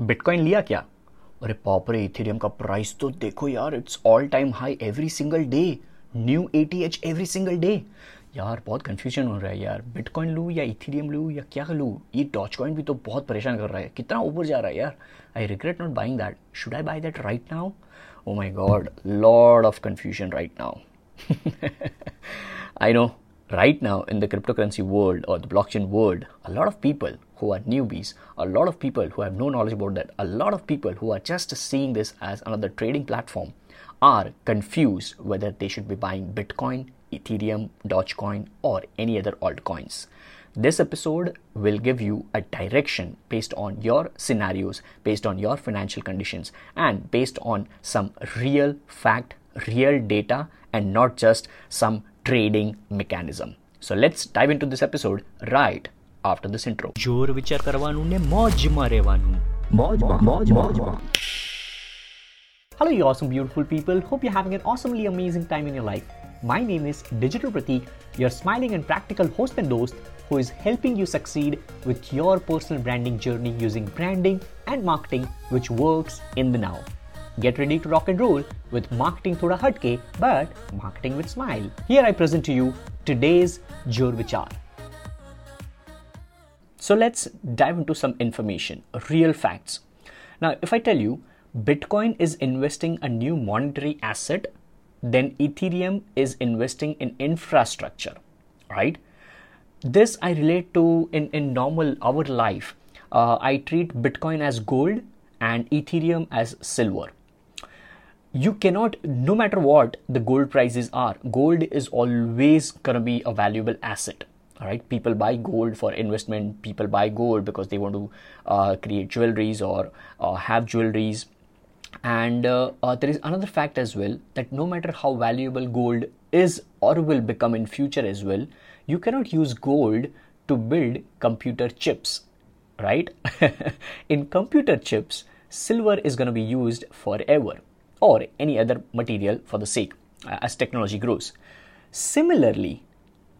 Bitcoin लिया क्या? अरे बाप रे इथेरियम का प्राइस तो देखो यार it's all time high every single day new A T H every single day यार, बहुत कंफ्यूजन हो रहा है यार. बिटकॉइन लूँ या इथेरियम लूँ या क्या लूँ? ये डॉच कॉइन भी तो बहुत परेशान कर रहा है. कितना ऊपर जा रहा है यार. I regret not buying that should I buy that right now oh my god lord of confusion right now I know. Right now in the cryptocurrency world or the blockchain world, a lot of people who are newbies, a lot of people who have no knowledge about that, a lot of people who are just seeing this as another trading platform are confused whether they should be buying Bitcoin, Ethereum, Dogecoin, or any other altcoins. This episode will give you a direction based on your scenarios, based on your financial conditions, and based on some real fact, real data, and not just some trading mechanism. So let's dive into this episode right after this intro. જોર વિચાર કરવાનું ને મોજમાં રહેવાનું મોજમાં મોજ મોજમાં Hello, you awesome, beautiful people. Hope you're having an awesomely amazing time in your life. My name is Digital Pratik, your smiling and practical host and host who is helping you succeed with your personal branding journey using branding and marketing which works in the now. Get ready to rock and roll with marketing thoda hatke, but marketing with smile. Here I present to you today's Jor Vichar. So let's dive into some information, real facts. Now, if I tell you Bitcoin is investing a new monetary asset, then Ethereum is investing in infrastructure, right? This I relate to in, in normal our life. Uh, I treat Bitcoin as gold and Ethereum as silver you cannot no matter what the gold prices are gold is always going to be a valuable asset. All right people buy gold for investment. People buy gold because they want to uh, create jewelries or uh, have jewelries. And uh, uh, there is another fact as well that no matter how valuable gold is or will become in future as well you cannot use gold to build computer chips. Right? In computer chips silver is going to be used forever or any other material for the sake uh, as technology grows. Similarly,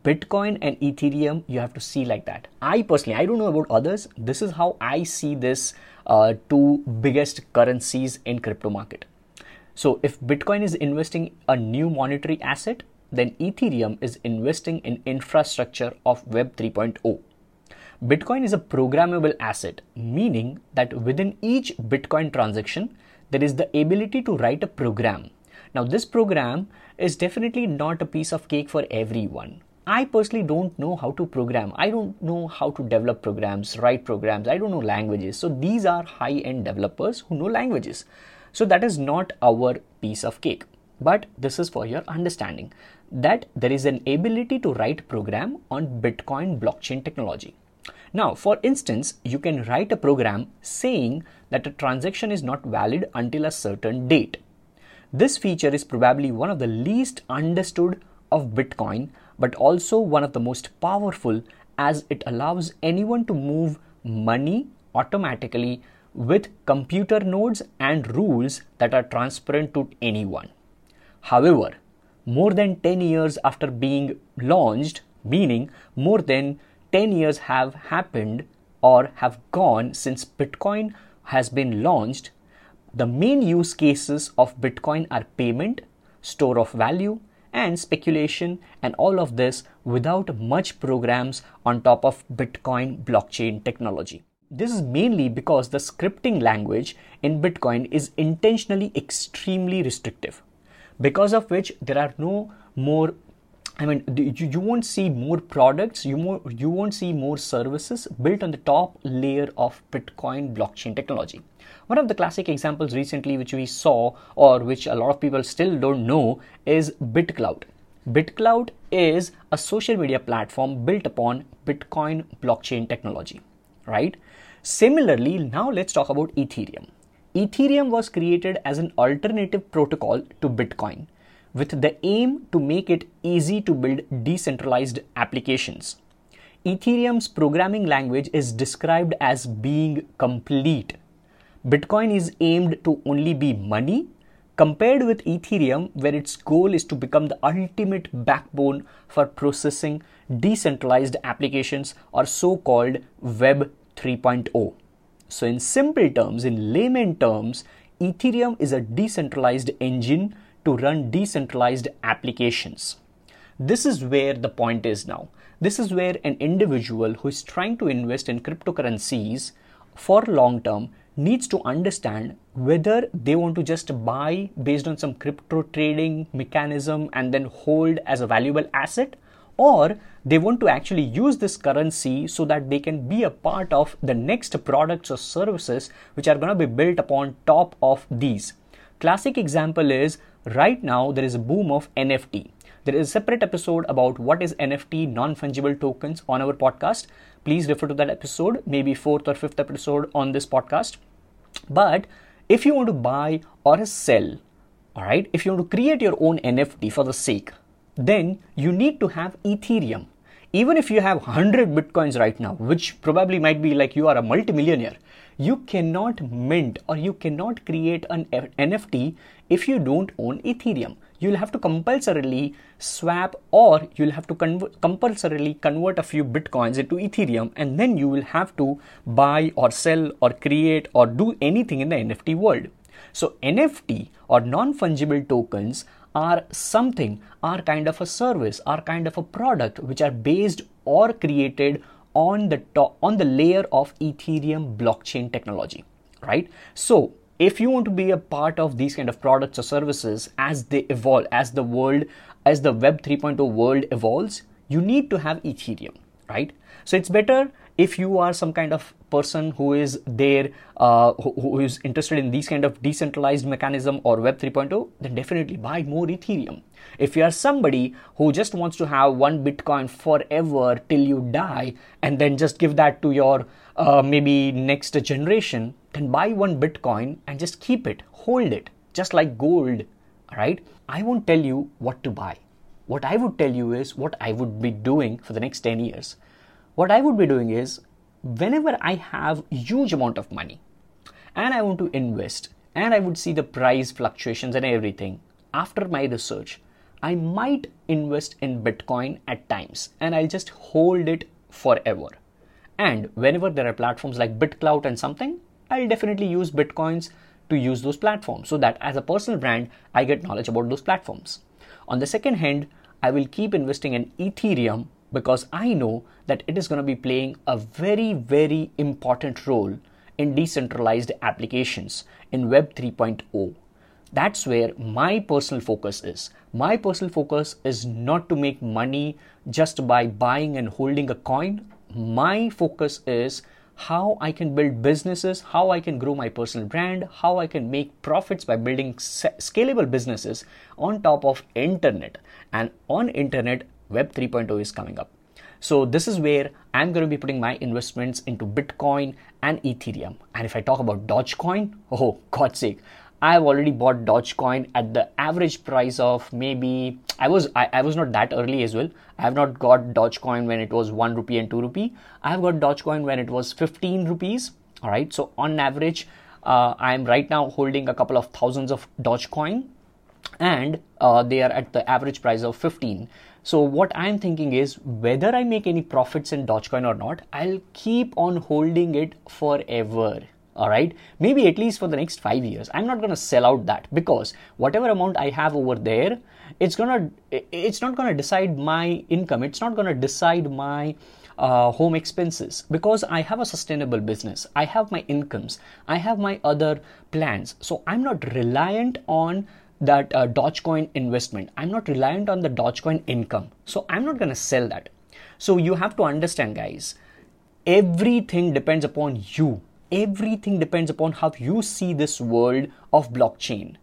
Bitcoin and Ethereum, you have to see like that. I personally, I don't know about others. This is how I see this uh, two biggest currencies in crypto market. So if Bitcoin is investing a new monetary asset, then Ethereum is investing in infrastructure of Web 3.0. Bitcoin is a programmable asset, meaning that within each Bitcoin transaction, there is the ability to write a program. Now, this program is definitely not a piece of cake for everyone. I personally don't know how to program. I don't know how to develop programs, write programs. I don't know languages. So, these are high end developers who know languages. So, that is not our piece of cake. But this is for your understanding that there is an ability to write program on Bitcoin blockchain technology. Now, for instance, you can write a program saying that a transaction is not valid until a certain date. This feature is probably one of the least understood of Bitcoin, but also one of the most powerful as it allows anyone to move money automatically with computer nodes and rules that are transparent to anyone. However, more than 10 years after being launched, meaning more than 10 years have happened or have gone since Bitcoin has been launched, the main use cases of Bitcoin are payment, store of value, and speculation, and all of this without much programs on top of Bitcoin blockchain technology. This is mainly because the scripting language in Bitcoin is intentionally extremely restrictive, because of which there are no more I mean, you, you won't see more products, you, more, you won't see more services built on the top layer of Bitcoin blockchain technology. One of the classic examples recently, which we saw, or which a lot of people still don't know, is BitClout. BitClout is a social media platform built upon Bitcoin blockchain technology, right? Similarly, now let's talk about Ethereum. Ethereum was created as an alternative protocol to Bitcoin with the aim to make it easy to build decentralized applications. Ethereum's programming language is described as being complete. Bitcoin is aimed to only be money, compared with Ethereum, where its goal is to become the ultimate backbone for processing decentralized applications or so called Web 3.0. So, in simple terms, in layman terms, Ethereum is a decentralized engine to run decentralized applications. This is where the point is now. This is where an individual who is trying to invest in cryptocurrencies for long term needs to understand whether they want to just buy based on some crypto trading mechanism and then hold as a valuable asset or they want to actually use this currency so that they can be a part of the next products or services which are going to be built upon top of these classic example is right now there is a boom of nft there is a separate episode about what is NFT, non fungible tokens, on our podcast. Please refer to that episode, maybe fourth or fifth episode on this podcast. But if you want to buy or sell, all right, if you want to create your own NFT for the sake, then you need to have Ethereum. Even if you have 100 bitcoins right now, which probably might be like you are a multimillionaire, you cannot mint or you cannot create an NFT if you don't own Ethereum. You'll have to compulsorily swap or you'll have to convert, compulsorily convert a few bitcoins into ethereum and then you will have to buy or sell or create or do anything in the nft world. So nft or non fungible tokens are something are kind of a service are kind of a product which are based or created on the top on the layer of ethereum blockchain technology right? So if you want to be a part of these kind of products or services as they evolve as the world as the web 3.0 world evolves you need to have ethereum right? So it's better if you are some kind of person who is there uh, who, who is interested in these kind of decentralized mechanism or web 3.0 then definitely buy more ethereum. If you are somebody who just wants to have one bitcoin forever till you die and then just give that to your uh, maybe next generation then buy one bitcoin and just keep it hold it just like gold right i won't tell you what to buy. What i would tell you is what i would be doing for the next 10 years. What I would be doing is whenever I have huge amount of money and I want to invest and I would see the price fluctuations and everything after my research, I might invest in Bitcoin at times and I'll just hold it forever. And whenever there are platforms like BitClout and something, I'll definitely use Bitcoins to use those platforms so that as a personal brand, I get knowledge about those platforms. On the second hand, I will keep investing in Ethereum because I know that it is going to be playing a very, very important role in decentralized applications in Web 3.0. That's where my personal focus is. My personal focus is not to make money just by buying and holding a coin. My focus is how I can build businesses, how I can grow my personal brand, how I can make profits by building scalable businesses on top of internet. And on internet, Web 3.0 is coming up. So this is where I'm going to be putting my investments into Bitcoin and Ethereum. And if I talk about Dogecoin, oh God's sake, I've already bought Dogecoin at the average price of maybe I was I, I was not that early as well. I have not got Dogecoin when it was one rupee and two rupee. I have got Dogecoin when it was 15 rupees. All right. So on average, uh, I'm right now holding a couple of thousands of Dogecoin and uh, they are at the average price of 15 so what i'm thinking is whether i make any profits in dogecoin or not i'll keep on holding it forever all right maybe at least for the next 5 years i'm not going to sell out that because whatever amount i have over there it's to it's not going to decide my income it's not going to decide my uh, home expenses because I have a sustainable business. I have my incomes. I have my other plans. So I'm not reliant on that uh, Dogecoin investment. I'm not reliant on the Dogecoin income. So I'm not going to sell that. So you have to understand, guys, everything depends upon you. Everything depends upon how you see this world of blockchain.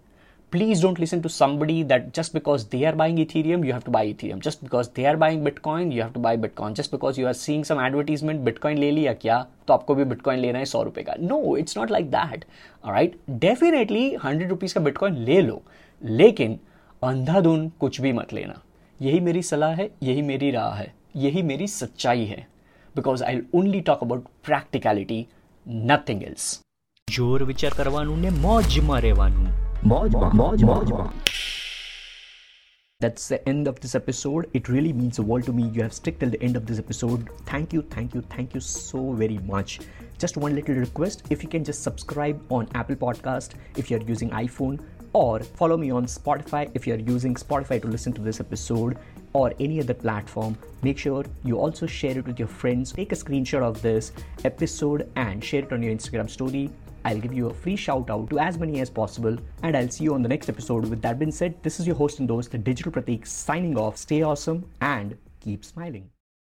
please don't listen to somebody that just because they are buying ethereum you have to buy ethereum just because they are buying bitcoin you have to buy bitcoin just because you are seeing some advertisement bitcoin ले लिया क्या तो आपको भी bitcoin लेना है सौ रुपए का no it's not like that right definitely hundred rupees का बिटकॉइन ले लो लेकिन अंधाधुन कुछ भी मत लेना यही मेरी सलाह है यही मेरी राह है यही मेरी सच्चाई है because I only talk about practicality nothing else જોર વિચાર કરવાનું ને મોજમાં રહેવાનું That's the end of this episode. It really means the world to me. You have stuck till the end of this episode. Thank you, thank you, thank you so very much. just one little request if you can just subscribe on Apple Podcast if you're using iPhone or follow me on Spotify if you're using Spotify to listen to this episode or any other platform. Make sure you also share it with your friends. Take a screenshot of this episode and share it on your Instagram story. I'll give you a free shout out to as many as possible, and I'll see you on the next episode. With that being said, this is your host and host, the Digital Pratik, signing off. Stay awesome and keep smiling.